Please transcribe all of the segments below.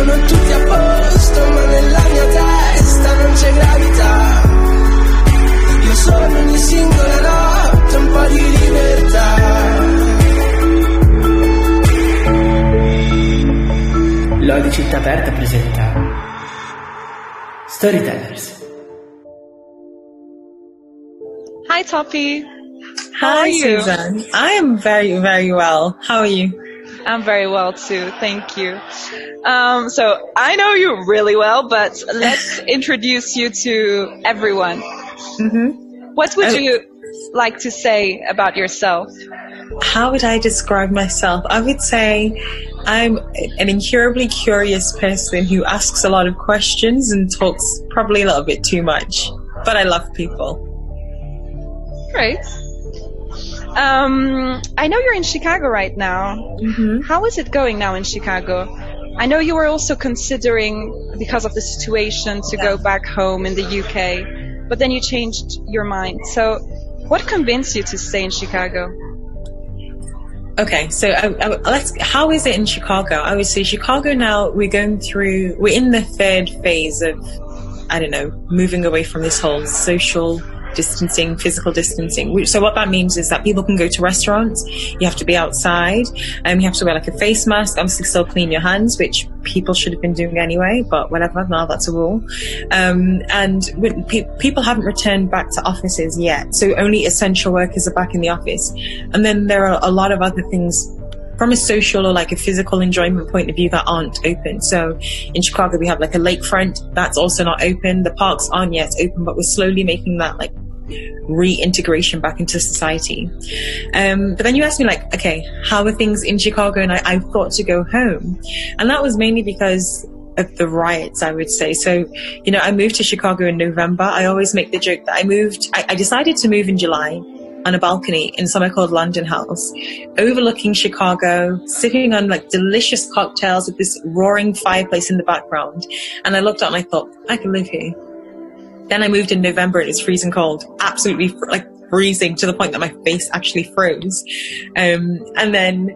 sono tutti a posto ma nella mia testa non c'è gravità Io sono ogni singola notte un po' di libertà Lodi Città Aperta presenta Storytellers Hi, Toppy. How Hi, are you? Sussan. I am very, very well. How are you? I'm very well too. Thank you. Um, so I know you really well, but let's introduce you to everyone. hmm What would Oh. you like to say about yourself? How would I describe myself? I would say I'm an incurably curious person who asks a lot of questions and talks probably a little bit too much. But I love people. Great. Um, I know you're in Chicago right now. hmm How is it going now in Chicago? I know you were also considering, because of the situation, to go back home in the UK, but then you changed your mind. So, what convinced you to stay in Chicago? Okay, so uh, uh, let's. How is it in Chicago? I would say Chicago now. We're going through. We're in the third phase of, I don't know, moving away from this whole social distancing, physical distancing. So what that means is that people can go to restaurants. You have to be outside, and you have to wear like a face mask. Obviously, still clean your hands, which people should have been doing anyway. But whatever, now that's a rule. Um, and pe- people haven't returned back to offices yet, so only essential workers are back in the office. And then there are a lot of other things from a social or like a physical enjoyment point of view that aren't open. So in Chicago, we have like a lakefront that's also not open. The parks aren't yet open, but we're slowly making that like reintegration back into society. Um, but then you asked me like, okay, how are things in Chicago? And I, I thought to go home. And that was mainly because of the riots, I would say. So, you know, I moved to Chicago in November. I always make the joke that I moved, I, I decided to move in July on a balcony in somewhere called London House, overlooking Chicago, sipping on like delicious cocktails with this roaring fireplace in the background. And I looked out and I thought, I can live here. Then I moved in November and it's freezing cold, absolutely like freezing to the point that my face actually froze. Um, and then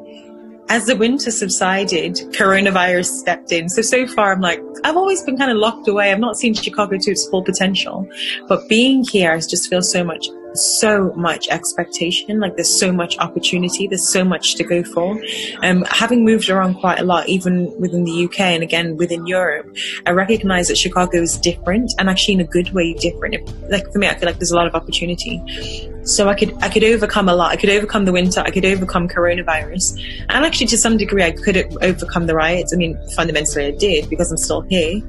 as the winter subsided, coronavirus stepped in. So, so far, I'm like, I've always been kind of locked away. I've not seen Chicago to its full potential. But being here, just feel so much, so much expectation. Like there's so much opportunity. There's so much to go for. Um, having moved around quite a lot, even within the UK and again within Europe, I recognize that Chicago is different and actually in a good way different. If- Like for me, I feel like there's a lot of opportunity. So I could I could overcome a lot. I could overcome the winter. I could overcome coronavirus, and actually to some degree I could overcome the riots. I mean, fundamentally I did because I'm still here.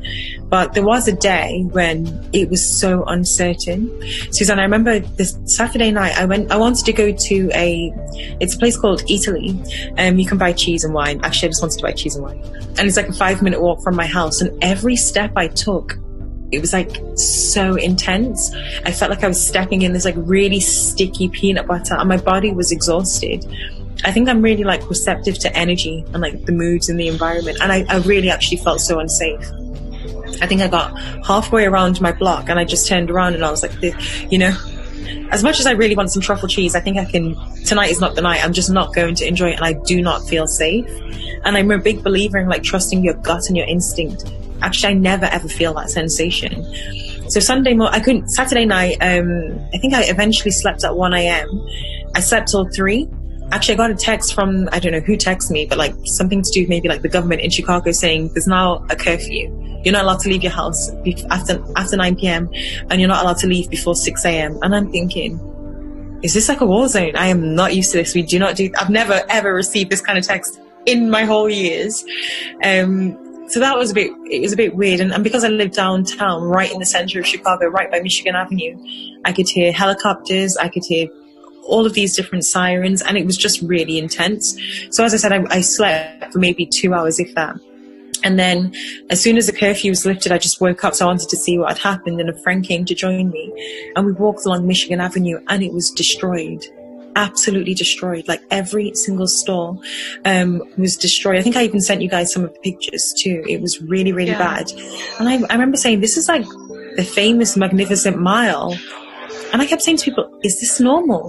But there was a day when it was so uncertain. Sussan, I remember this Saturday night. I went. I wanted to go to a. It's a place called Eataly. Um, you can buy cheese and wine. Actually, I just wanted to buy cheese and wine, and it's like a five minute walk from my house. And every step I took it was like so intense. I felt like I was stepping in this like really sticky peanut butter and my body was exhausted. I think I'm really like receptive to energy and like the moods and the environment. And I, I really actually felt so unsafe. I think I got halfway around my block and I just turned around and I was like, you know, as much as I really want some truffle cheese, I think I can, tonight is not the night. I'm just not going to enjoy it and I do not feel safe. And I'm a big believer in like trusting your gut and your instinct. Actually, I never ever feel that sensation. So Sunday morning, I couldn't, Saturday night, um, I think I eventually slept at 1 a.m. I slept till 3. Actually, I got a text from, I don't know who texted me, but like something to do maybe like the government in Chicago saying there's now a curfew. You're not allowed to leave your house after, after 9 p.m. and you're not allowed to leave before 6 a.m. And I'm thinking, is this like a war zone? I am not used to this. We do not do, I've never ever received this kind of text in my whole years. Um, so that was a bit, it was a bit weird. And, and because I live downtown, right in the center of Chicago, right by Michigan Avenue, I could hear helicopters, I could hear all of these different sirens, and it was just really intense. So as I said, I, I slept for maybe two hours, if that. And then as soon as the curfew was lifted, I just woke up. So I wanted to see what had happened. And a friend came to join me and we walked along Michigan Avenue and it was destroyed. Absolutely destroyed. Like every single store, um, was destroyed. I think I even sent you guys some of the pictures too. It was really, really Yeah. bad. And I, I remember saying, this is like the famous Magnificent Mile. And I kept saying to people, is this normal?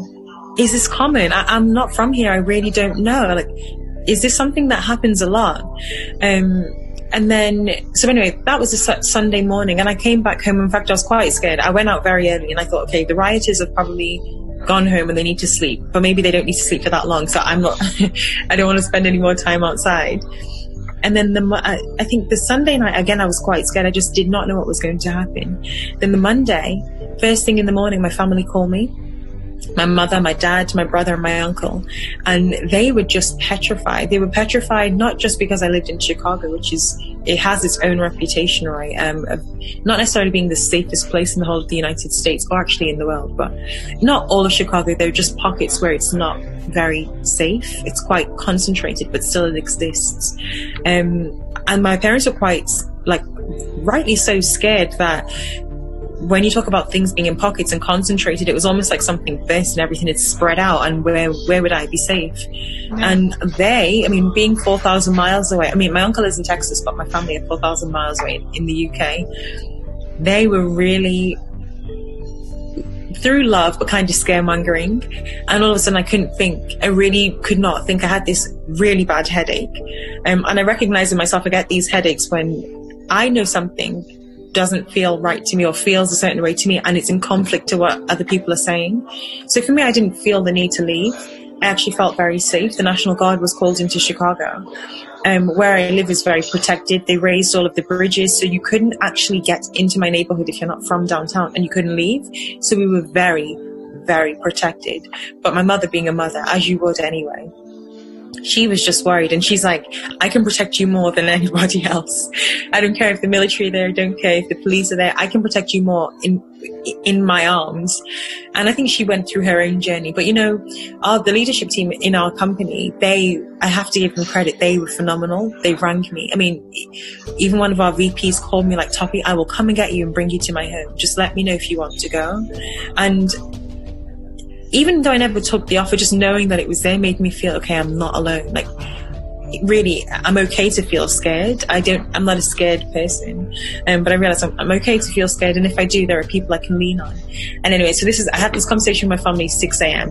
Is this common? I, I'm not from here. I really don't know. Like, is this something that happens a lot? Um, and then, so anyway, that was a su- Sunday morning, and I came back home. In fact, I was quite scared. I went out very early, and I thought, okay, the rioters have probably gone home and they need to sleep, but maybe they don't need to sleep for that long. So I'm not, I don't want to spend any more time outside. And then the, I, I think the Sunday night, again, I was quite scared. I just did not know what was going to happen. Then the Monday, first thing in the morning, my family called me my mother, my dad, my brother, my uncle. And they were just petrified. They were petrified not just because I lived in Chicago, which is, it has its own reputation, right? Um, of not necessarily being the safest place in the whole of the United States, or actually in the world, but not all of Chicago. There are just pockets where it's not very safe. It's quite concentrated, but still it exists. Um, and my parents were quite, like, rightly so scared that when you talk about things being in pockets and concentrated, it was almost like something burst and everything had spread out. And where where would I be safe? And they, I mean, being four thousand miles away. I mean, my uncle is in Texas, but my family are four thousand miles away in the UK. They were really through love, but kind of scaremongering. And all of a sudden, I couldn't think. I really could not think. I had this really bad headache, um, and I recognize in myself I get these headaches when I know something doesn't feel right to me or feels a certain way to me and it's in conflict to what other people are saying. So for me, I didn't feel the need to leave. I actually felt very safe. The National Guard was called into Chicago. Um, where I live is very protected. They raised all of the bridges, so you couldn't actually get into my neighborhood if you're not from downtown, and you couldn't leave. So we were very, very protected. But my mother, being a mother, as you would anyway, she was just worried and she's like, I can protect you more than anybody else. I don't care if the military there, I don't care if the police are there, I can protect you more in in my arms. And I think she went through her own journey. But you know, our the leadership team in our company, they I have to give them credit, they were phenomenal. They rang me. I mean, even one of our VPs called me like, Toppy, I will come and get you and bring you to my home. Just let me know if you want to go. And even though I never took the offer, just knowing that it was there made me feel okay. I'm not alone. Like really, I'm okay to feel scared. I don't. I'm not a scared person, um, but I realize I'm, I'm okay to feel scared. And if I do, there are people I can lean on. And anyway, so this is. I had this conversation with my family 6 a.m.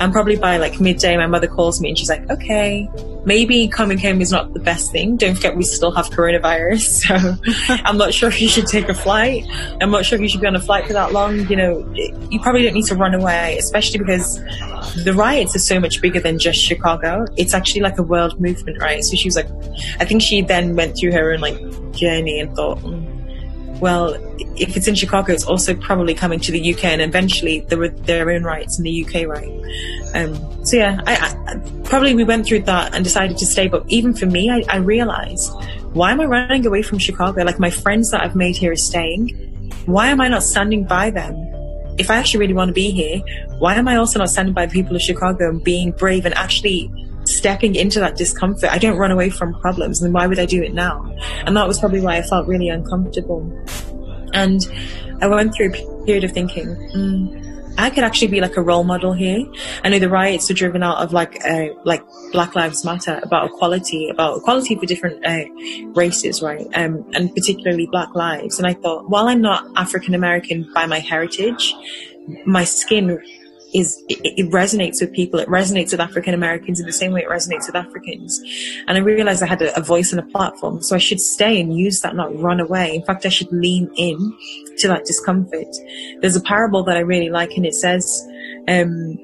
And probably by like midday, my mother calls me and she's like, okay, maybe coming home is not the best thing. Don't forget we still have coronavirus. So I'm not sure if you should take a flight. I'm not sure if you should be on a flight for that long. You know, you probably don't need to run away, especially because the riots are so much bigger than just Chicago. It's actually like a world movement, right? So she was like, I think she then went through her own like journey and thought, mm, well, if it's in Chicago, it's also probably coming to the UK, and eventually there were their own rights in the UK, right? Um, so yeah, I, I, probably we went through that and decided to stay. But even for me, I, I realized why am I running away from Chicago? Like my friends that I've made here are staying. Why am I not standing by them? If I actually really want to be here, why am I also not standing by the people of Chicago and being brave and actually stepping into that discomfort. I don't run away from problems, and why would I do it now? And that was probably why I felt really uncomfortable. And I went through a period of thinking, mm, I could actually be like a role model here. I know the riots were driven out of like uh, like Black Lives Matter about equality, about equality for different uh, races, right? Um, and particularly Black lives. And I thought, while I'm not African American by my heritage, my skin is it, it, resonates with people. It resonates with African Americans in the same way it resonates with Africans. And I realized I had a, a, voice and a platform, so I should stay and use that, not run away. In fact, I should lean in to that discomfort. There's a parable that I really like, and it says, um,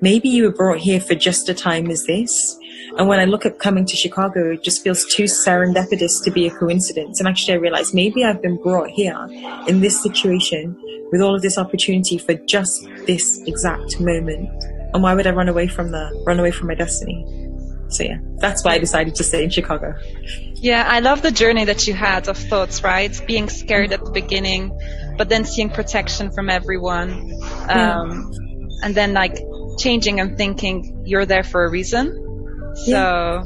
"Maybe you were brought here for just a time as this." And when I look at coming to Chicago, it just feels too serendipitous to be a coincidence. And actually, I realized maybe I've been brought here in this situation with all of this opportunity for just this exact moment. And why would I run away from that? Run away from my destiny? So yeah, that's why I decided to stay in Chicago. Yeah, I love the journey that you had of thoughts, right? Being scared at the beginning, but then seeing protection from everyone. Um, yeah. and then like changing and thinking you're there for a reason. So yeah.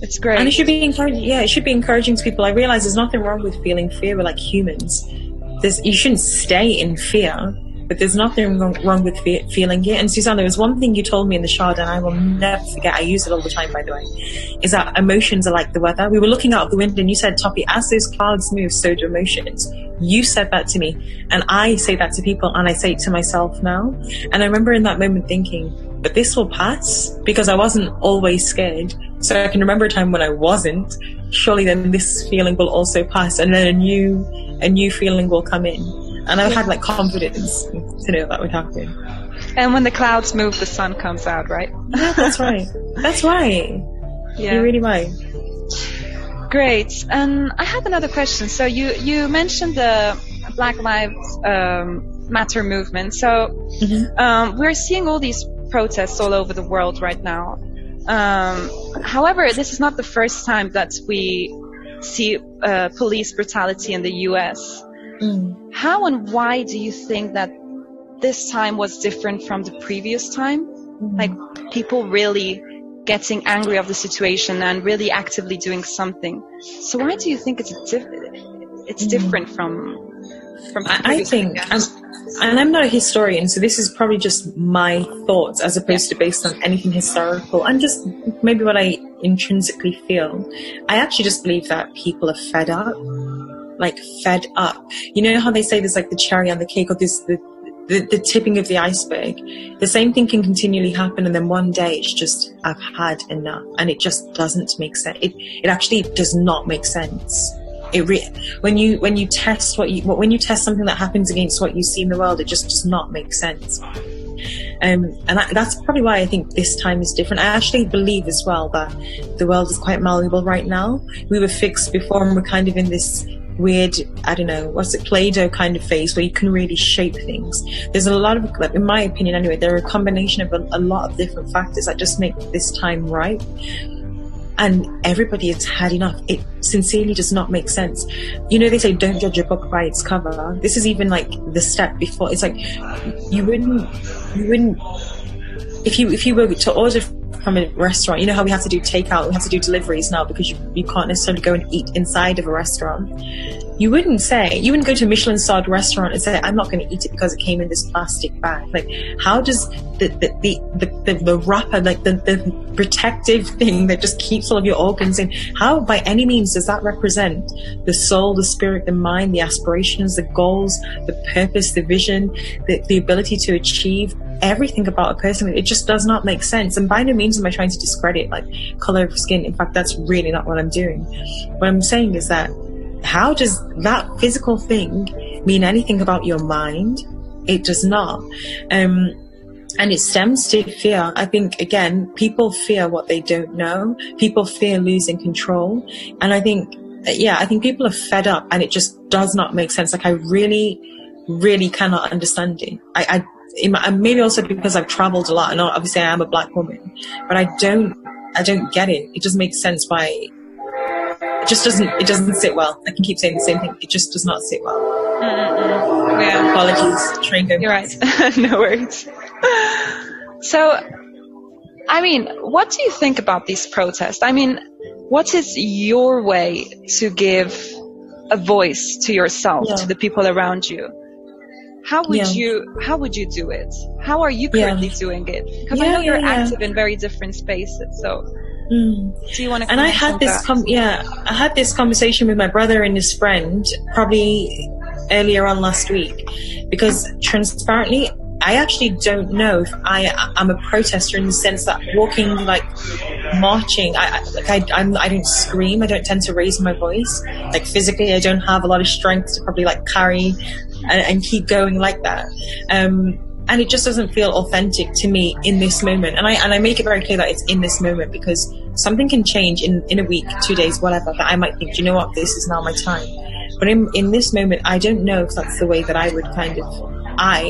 it's great. And it should be encouraging. Yeah, it should be encouraging to people. I realize there's nothing wrong with feeling fear. We're like humans there's, you shouldn't stay in fear, but there's nothing wrong with fe- feeling it. And Sussan, there was one thing you told me in the Shard, and I will never forget. I use it all the time, by the way, is that emotions are like the weather. We were looking out of the window, and you said, Toppy, as those clouds move, so do emotions. You said that to me, and I say that to people, and I say it to myself now. And I remember in that moment thinking, but this will pass because I wasn't always scared. So I can remember a time when I wasn't. Surely then this feeling will also pass and then a new, a new feeling will come in. And I've had like confidence to know that would happen. And when the clouds move, the sun comes out, right? Yeah, that's right. That's right. Yeah. You're really right. Great. And I have another question. So you, you mentioned the Black Lives um, Matter movement. So um, we're seeing all these protests all over the world right now. Um, however, this is not the first time that we see uh, police brutality in the U.S. Mm. How and why do you think that this time was different from the previous time? Like people really getting angry of the situation and really actively doing something. So why do you think it's diff- it's different from from I, think, um, and I'm not a historian, so this is probably just my thoughts as opposed to based on anything historical and just maybe what I intrinsically feel. I actually just believe that people are fed up, like fed up. You know how they say there's like the cherry on the cake or this, the, the, the tipping of the iceberg. The same thing can continually happen, and then one day it's just I've had enough, and it just doesn't make sense. It it actually does not make sense. It re- when you when you test what you when you test something that happens against what you see in the world, it just does not make sense. Um, and I, that's probably why I think this time is different. I actually believe as well that the world is quite malleable right now. We were fixed before, and we're kind of in this weird, I don't know, what's it, Play-Doh kind of phase where you can really shape things. There's a lot of, like, in my opinion anyway, there are a combination of a, a lot of different factors that just make this time right. And everybody has had enough. It sincerely does not make sense. You know, they say don't judge a book by its cover. This is even like the step before. It's like you wouldn't, you wouldn't, if you if you were to order from a restaurant, you know how we have to do takeout, we have to do deliveries now because you, you can't necessarily go and eat inside of a restaurant. You wouldn't say, you wouldn't go to a Michelin starred restaurant and say, I'm not going to eat it because it came in this plastic bag. Like, how does the, the, the, the, the, wrapper, like the, the protective thing that just keeps all of your organs in, how by any means does that represent the soul, the spirit, the mind, the aspirations, the goals, the purpose, the vision, the, the ability to achieve everything about a person? It just does not make sense. And by no means am I trying to discredit like color of skin. In fact, that's really not what I'm doing. What I'm saying is that how does that physical thing mean anything about your mind? It does not. Um, and it stems to fear. I think again, people fear what they don't know. People fear losing control. And I think, yeah, I think people are fed up and it just does not make sense. Like I really, really cannot understand it. I, I maybe also because I've traveled a lot and obviously I am a black woman, but I don't, I don't get it. It just makes sense why it just doesn't, it doesn't sit well. I can keep saying the same thing. It just does not sit well. yeah, Apologies, train going. you're right. no worries. So, I mean, what do you think about these protests? I mean, what is your way to give a voice to yourself, Yeah. to the people around you? How would Yeah. you how would you do it? How are you Yeah. currently doing it? Because I know you're yeah, yeah. active in very different spaces. So, Mm. do you want to? And I had this, com- yeah, I had this conversation with my brother and his friend probably earlier on last week because transparently, I actually don't know if I am a protester in the sense that walking, like marching, I, like I, I'm, I don't scream. I don't tend to raise my voice. Like physically, I don't have a lot of strength to probably like carry and, and keep going like that. Um, and it just doesn't feel authentic to me in this moment. And I and I make it very clear that it's in this moment because something can change in, in a week, two days, whatever. That I might think, you know what, this is now my time. But in in this moment, I don't know if that's the way that I would kind of I,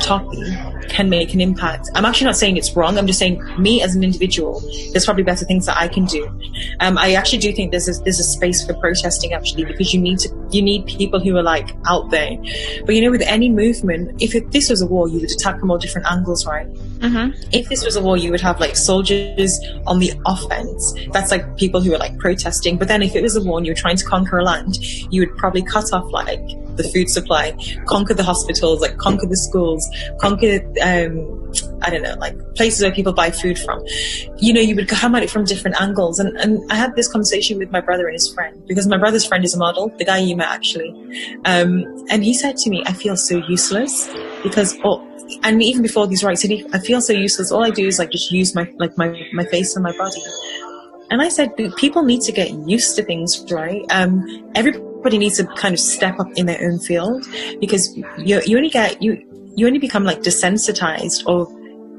Toppy, can make an impact. I'm actually not saying it's wrong. I'm just saying me as an individual, there's probably better things that I can do. Um, I actually do think there's a, there's a space for protesting actually because you need to you need people who are like out there. But you know, with any movement, if it, this was a war, you would attack from all different angles, right? hmm if this was a war, you would have like soldiers on the offense. That's like people who are like protesting. But then if it was a war and you were trying to conquer a land, you would probably cut off like the food supply, conquer the hospitals, like conquer the schools, conquer, um, I don't know, like places where people buy food from. You know, you would come at it from different angles. And, and I had this conversation with my brother and his friend because my brother's friend is a model, the guy you met actually. Um, and he said to me, I feel so useless because oh, and even before these rights, I feel so useless. All I do is like just use my like my my face and my body. And I said, people need to get used to things, right? Um, everybody needs to kind of step up in their own field because you you only get you you only become like desensitized or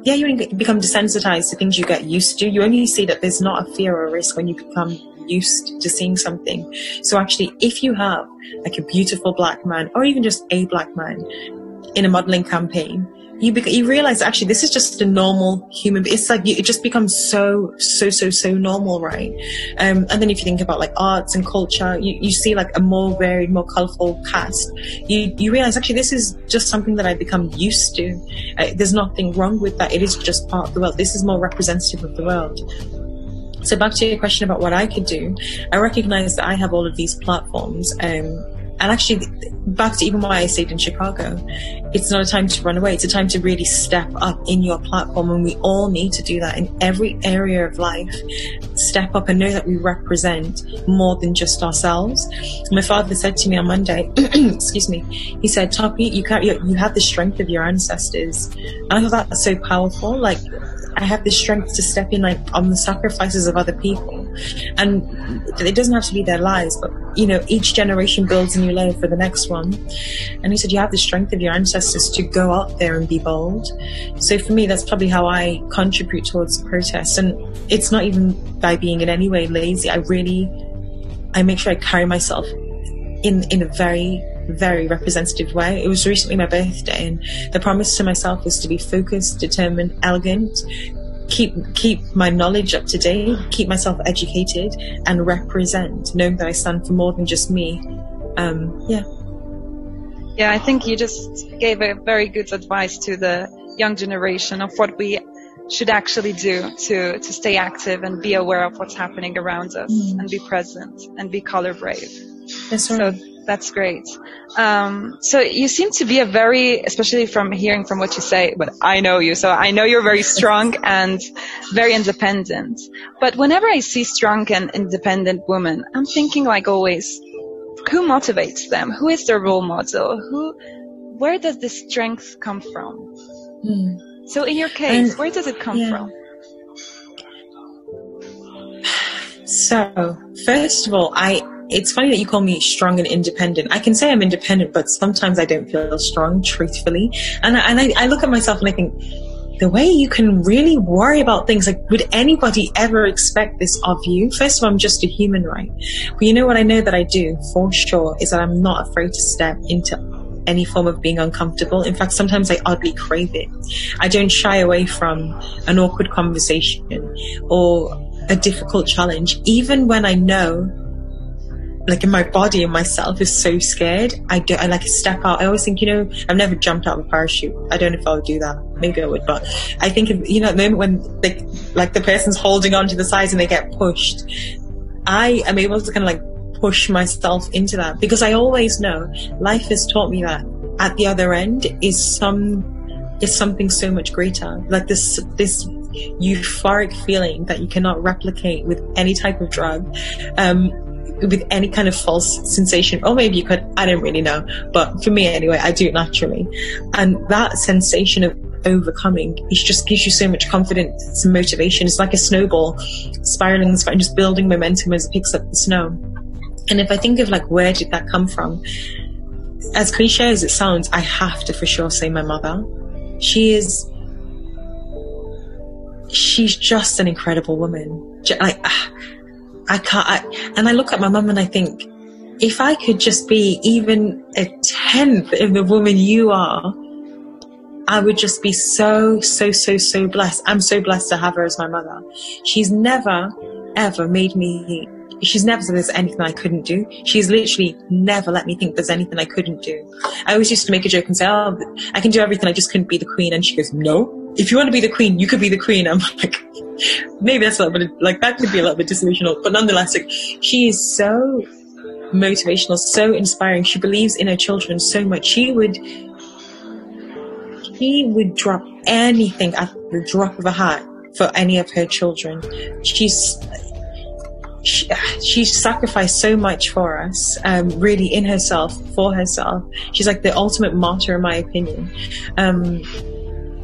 yeah, you only become desensitized to things you get used to. You only see that there's not a fear or a risk when you become used to seeing something. So actually, if you have like a beautiful black man or even just a black man in a modeling campaign, you bec- you realize actually this is just a normal human. It's like you, it just becomes so so so so normal, right? Um, and then if you think about like arts and culture, you, you see like a more varied, more colorful cast. You you realize actually this is just something that I become used to. Uh, there's nothing wrong with that. It is just part of the world. This is more representative of the world. So back to your question about what I could do, I recognize that I have all of these platforms. Um, and actually, back to even why I stayed in Chicago, it's not a time to run away. It's a time to really step up in your platform. And we all need to do that in every area of life. Step up and know that we represent more than just ourselves. My father said to me on Monday, excuse me, he said, Toppy, you, can't, you have the strength of your ancestors. And I thought that's so powerful. Like, I have the strength to step in like on the sacrifices of other people. And it doesn't have to be their lives, but you know, each generation builds a new layer for the next one. And he said, you have the strength of your ancestors to go out there and be bold. So for me, that's probably how I contribute towards the protest. And it's not even by being in any way lazy. I really, I make sure I carry myself in, in a very very representative way. It was recently my birthday, and the promise to myself was to be focused, determined, elegant, keep keep my knowledge up to date, keep myself educated, and represent, knowing that I stand for more than just me. Um, yeah. Yeah, I think you just gave a very good advice to the young generation of what we should actually do to to stay active and be aware of what's happening around us mm. and be present and be color brave. That's right. So that's great. Um, so you seem to be a very, especially from hearing from what you say, but I know you, so I know you're very strong and very independent. But whenever I see strong and independent women, I'm thinking like always, who motivates them? Who is their role model? Who, where does this strength come from? Mm. So in your case, and, where does it come yeah. from? So, first of all, I it's funny that you call me strong and independent. I can say I'm independent, but sometimes I don't feel strong, truthfully. And I, and I, I look at myself and I think, the way you can really worry about things, like, would anybody ever expect this of you? First of all, I'm just a human, right? But you know what I know that I do for sure is that I'm not afraid to step into any form of being uncomfortable. In fact, sometimes I oddly crave it. I don't shy away from an awkward conversation or a difficult challenge, even when I know like in my body and myself is so scared. I do, I like step out. I always think, you know, I've never jumped out of a parachute. I don't know if I would do that. Maybe I would, but I think, you know, the moment when they, like the person's holding on to the sides and they get pushed, I am able to kind of like push myself into that because I always know life has taught me that at the other end is some, is something so much greater. Like this, this euphoric feeling that you cannot replicate with any type of drug. Um, with any kind of false sensation, or maybe you could, I don't really know, but for me anyway, I do it naturally. And that sensation of overcoming, it just gives you so much confidence and motivation. It's like a snowball spiraling, and just building momentum as it picks up the snow. And if I think of like, where did that come from? As cliche as it sounds, I have to for sure say my mother. She is, she's just an incredible woman. Like, ah, I can't, I, and I look at my mum and I think, if I could just be even a tenth of the woman you are, I would just be so, so, so, so blessed. I'm so blessed to have her as my mother. She's never, ever made me, she's never said there's anything I couldn't do. She's literally never let me think there's anything I couldn't do. I always used to make a joke and say, oh, I can do everything. I just couldn't be the queen. And she goes, no, if you want to be the queen, you could be the queen. I'm like, maybe that's a little bit like that could be a little bit disillusional, but nonetheless, like she is so motivational, so inspiring. She believes in her children so much. She would she would drop anything at the drop of a hat for any of her children. She's she, sacrificed so much for us, um, really in herself, for herself. She's like the ultimate martyr, in my opinion. Um,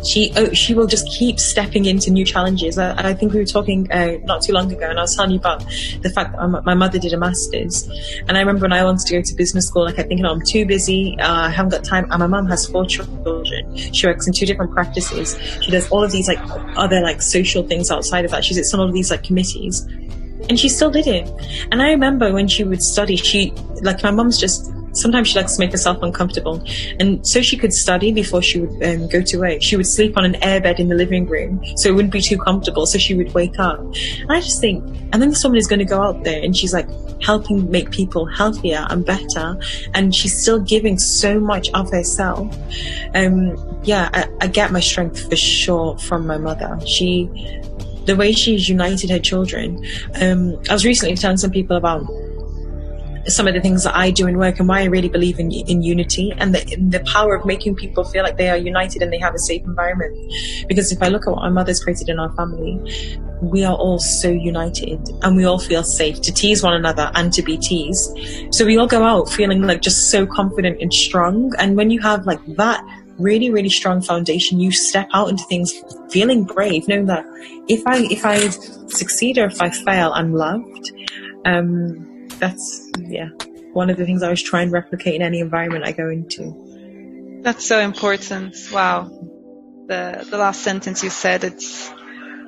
she oh, she will just keep stepping into new challenges. I, I think we were talking uh, not too long ago, and I was telling you about the fact that my, mother did a master's, and I remember when I wanted to go to business school, like I thinking, oh, I'm too busy, uh, I haven't got time. And my mum has four children. She works in two different practices. She does all of these like other like social things outside of that. She's at some of these like committees, and she still did it. And I remember when she would study, she like my mum's just sometimes she likes to make herself uncomfortable. And so she could study before she would um, go to work. She would sleep on an airbed in the living room so it wouldn't be too comfortable. So she would wake up. And I just think, and then this woman is going to go out there and she's like helping make people healthier and better. And she's still giving so much of herself. Um, yeah, I, I get my strength for sure from my mother. She, the way she's united her children. Um, I was recently telling some people about some of the things that I do in work and why I really believe in, in unity and the, in the power of making people feel like they are united and they have a safe environment. Because if I look at what our mother's created in our family, we are all so united and we all feel safe to tease one another and to be teased. So we all go out feeling like just so confident and strong. And when you have like that really, really strong foundation, you step out into things feeling brave, knowing that if I, if I succeed or if I fail, I'm loved. Um, that's yeah one of the things I always try and replicate in any environment I go into. That's so important. Wow. The the last sentence you said it's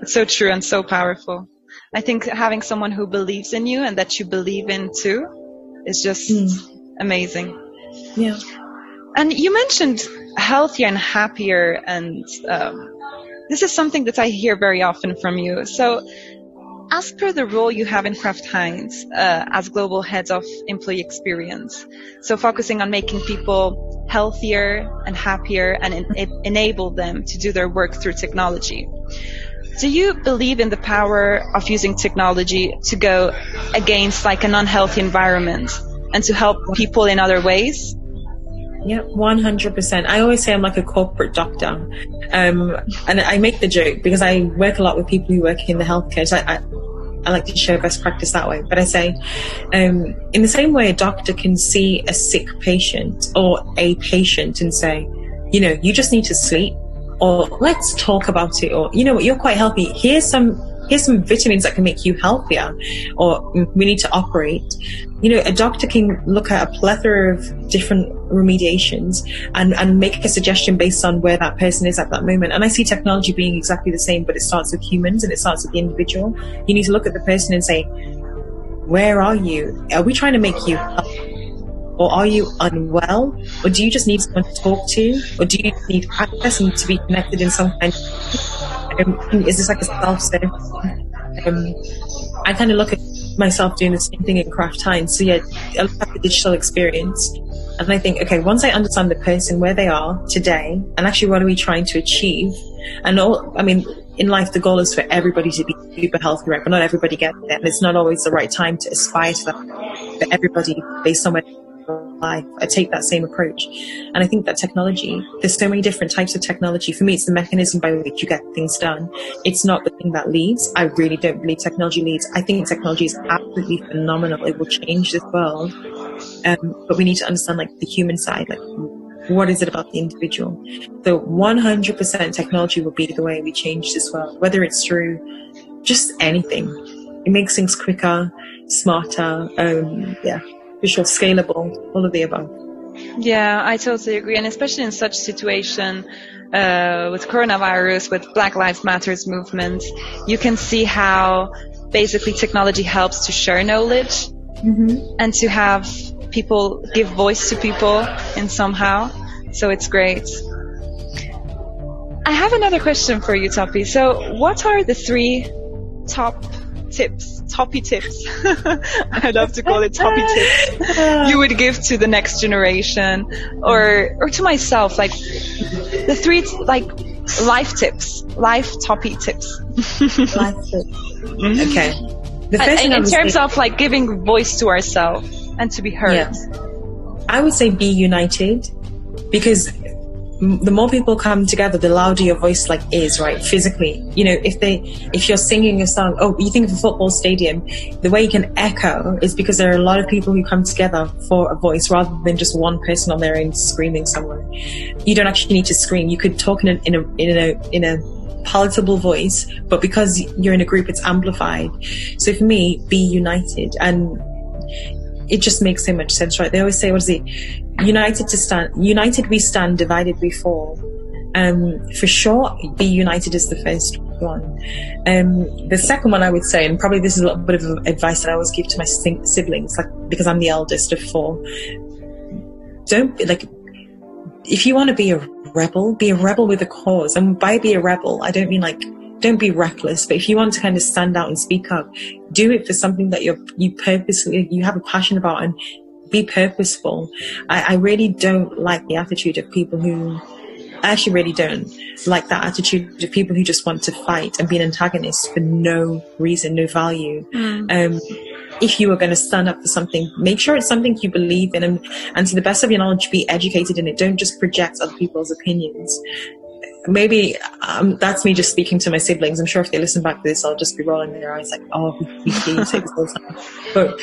it's so true and so powerful. I think having someone who believes in you and that you believe in too is just mm. amazing. Yeah. And you mentioned healthier and happier and um, this is something that I hear very often from you. So as per the role you have in Kraft Heinz uh, as global head of employee experience, so focusing on making people healthier and happier and en- enable them to do their work through technology. Do you believe in the power of using technology to go against like an unhealthy environment and to help people in other ways? Yeah, 100%. I always say I'm like a corporate doctor. Um, and I make the joke because I work a lot with people who work in the healthcare. So I, I, I like to share best practice that way. But I say, um, in the same way a doctor can see a sick patient or a patient and say, you know, you just need to sleep or let's talk about it or, you know what, you're quite healthy. Here's some here's some vitamins that can make you healthier, or we need to operate. You know, a doctor can look at a plethora of different remediations and, and make a suggestion based on where that person is at that moment. And I see technology being exactly the same, but it starts with humans and it starts with the individual. You need to look at the person and say, where are you? Are we trying to make you healthy? Or are you unwell? Or do you just need someone to talk to? Or do you need access and to be connected in some kind of um, is this like a self-service? Um, I kind of look at myself doing the same thing in Kraft Heinz. So yeah, I look at the digital experience and I think, okay, once I understand the person, where they are today, and actually what are we trying to achieve? And all, I mean, in life, the goal is for everybody to be super healthy, right? But not everybody gets there. And it's not always the right time to aspire to that for everybody based on where life. I take that same approach. And I think that technology, there's so many different types of technology. For me, it's the mechanism by which you get things done. It's not the thing that leads. I really don't believe technology leads. I think technology is absolutely phenomenal. It will change this world. Um, but we need to understand like the human side, like what is it about the individual? So 100% technology will be the way we change this world, whether it's through just anything. It makes things quicker, smarter. Um, yeah, sure scalable, all of the above. Yeah, I totally agree. And especially in such situation, uh, with coronavirus, with Black Lives Matters movement, you can see how basically technology helps to share knowledge mm-hmm. and to have people give voice to people in somehow. So it's great. I have another question for you, Toppy. So what are the three top tips, toppy tips. I love to call it toppy tips. You would give to the next generation or, or to myself, like the three, like life tips, life toppy tips. life tips. Okay. The first and, in terms of like giving voice to ourselves and to be heard. Yeah. I would say be united because the more people come together, the louder your voice like is, right? Physically, you know, if they, if you're singing a song, oh, you think of a football stadium, the way you can echo is because there are a lot of people who come together for a voice rather than just one person on their own screaming somewhere. You don't actually need to scream. You could talk in a, in a, in a, in a palatable voice, but because you're in a group, it's amplified. So for me, be united and it just makes so much sense, right? They always say, what is it? United to stand, united we stand, divided we fall. Um, for sure, be united is the first one. Um, the second one I would say, and probably this is a little bit of advice that I always give to my siblings, like, because I'm the eldest of four. Don't, like, if you want to be a rebel, be a rebel with a cause. And by be a rebel, I don't mean like don't be reckless, but if you want to kind of stand out and speak up, do it for something that you're, you purposely, you have a passion about and be purposeful. I, I really don't like the attitude of people who, I actually really don't like that attitude of people who just want to fight and be an antagonist for no reason, no value. Mm. Um, if you are going to stand up for something, make sure it's something you believe in and, and to the best of your knowledge, be educated in it. Don't just project other people's opinions maybe um, that's me just speaking to my siblings. I'm sure if they listen back to this, I'll just be rolling their eyes like, oh, we this all time. But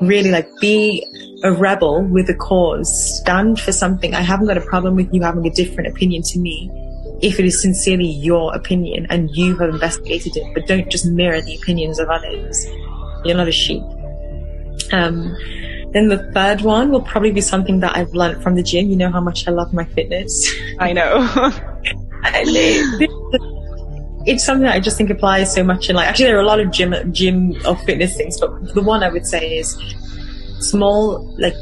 really, like, be a rebel with a cause. Stand for something. I haven't got a problem with you having a different opinion to me if it is sincerely your opinion and you have investigated it, but don't just mirror the opinions of others. You're not a sheep. Um, then the third one will probably be something that I've learned from the gym. You know how much I love my fitness. I know. it's something that I just think applies so much. And like, actually, there are a lot of gym, gym or fitness things, but the one I would say is small, like,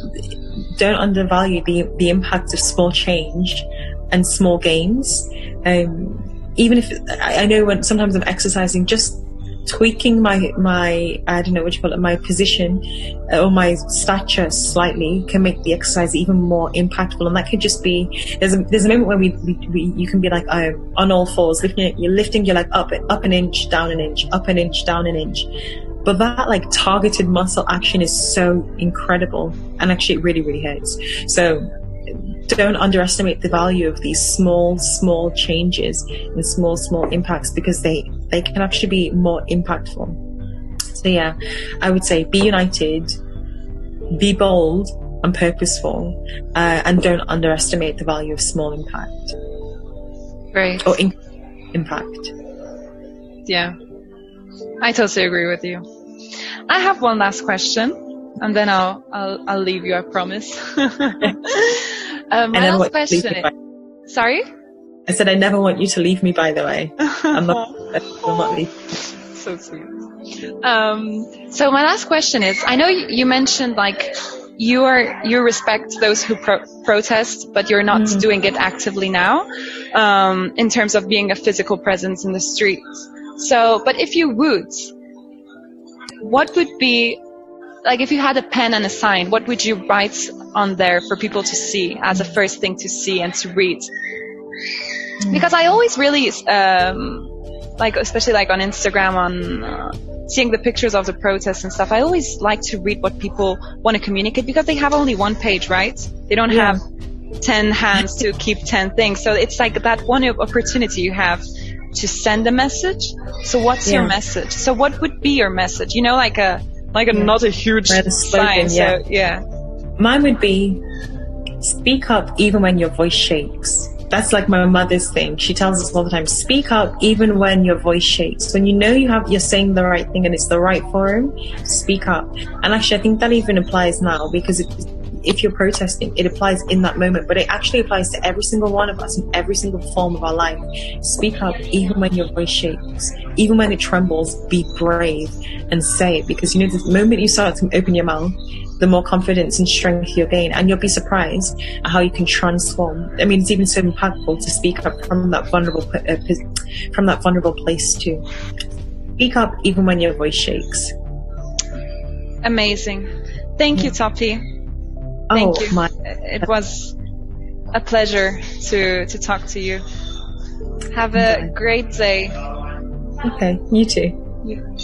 don't undervalue the, the impact of small change and small gains. Um, even if I know when sometimes I'm exercising, just tweaking my my I don't know what you call it my position uh, or my stature slightly can make the exercise even more impactful. And that could just be there's a there's a moment where we, we, we you can be like I'm on all fours lifting it, you're lifting you're like up up an inch down an inch up an inch down an inch. But that like targeted muscle action is so incredible. And actually it really really hurts. So don't underestimate the value of these small, small changes and small, small impacts because they, they can actually be more impactful. So yeah, I would say be united, be bold and purposeful, uh, and don't underestimate the value of small impact. Right. Or in- impact. Yeah. I totally agree with you. I have one last question and then I'll, I'll, I'll leave you, I promise. Um, my last question. Is, sorry. I said I never want you to leave me. By the way, I'm not. I'm not leave. So sweet. Um, so my last question is: I know you mentioned like you are you respect those who pro- protest, but you're not mm. doing it actively now, um, in terms of being a physical presence in the streets. So, but if you would, what would be like if you had a pen and a sign, what would you write on there for people to see as a first thing to see and to read? Because I always really, um, like especially like on Instagram, on uh, seeing the pictures of the protests and stuff. I always like to read what people want to communicate because they have only one page, right? They don't yeah. have ten hands to keep ten things. So it's like that one opportunity you have to send a message. So what's yeah. your message? So what would be your message? You know, like a like a, yeah. not a huge sign. Yeah. So, yeah. Mine would be speak up even when your voice shakes. That's like my mother's thing. She tells us all the time, speak up even when your voice shakes. When you know you have, you're saying the right thing and it's the right forum, speak up. And actually, I think that even applies now because it, if you're protesting, it applies in that moment, but it actually applies to every single one of us in every single form of our life. Speak up even when your voice shakes, even when it trembles, be brave and say it because you know, the moment you start to open your mouth, the more confidence and strength you'll gain. And you'll be surprised at how you can transform. I mean, it's even so impactful to speak up from that vulnerable, uh, from that vulnerable place too. Speak up even when your voice shakes. Amazing. Thank you, Toppie. Thank oh, you. My. It was a pleasure to to talk to you. Have a great day. Okay, you too. You.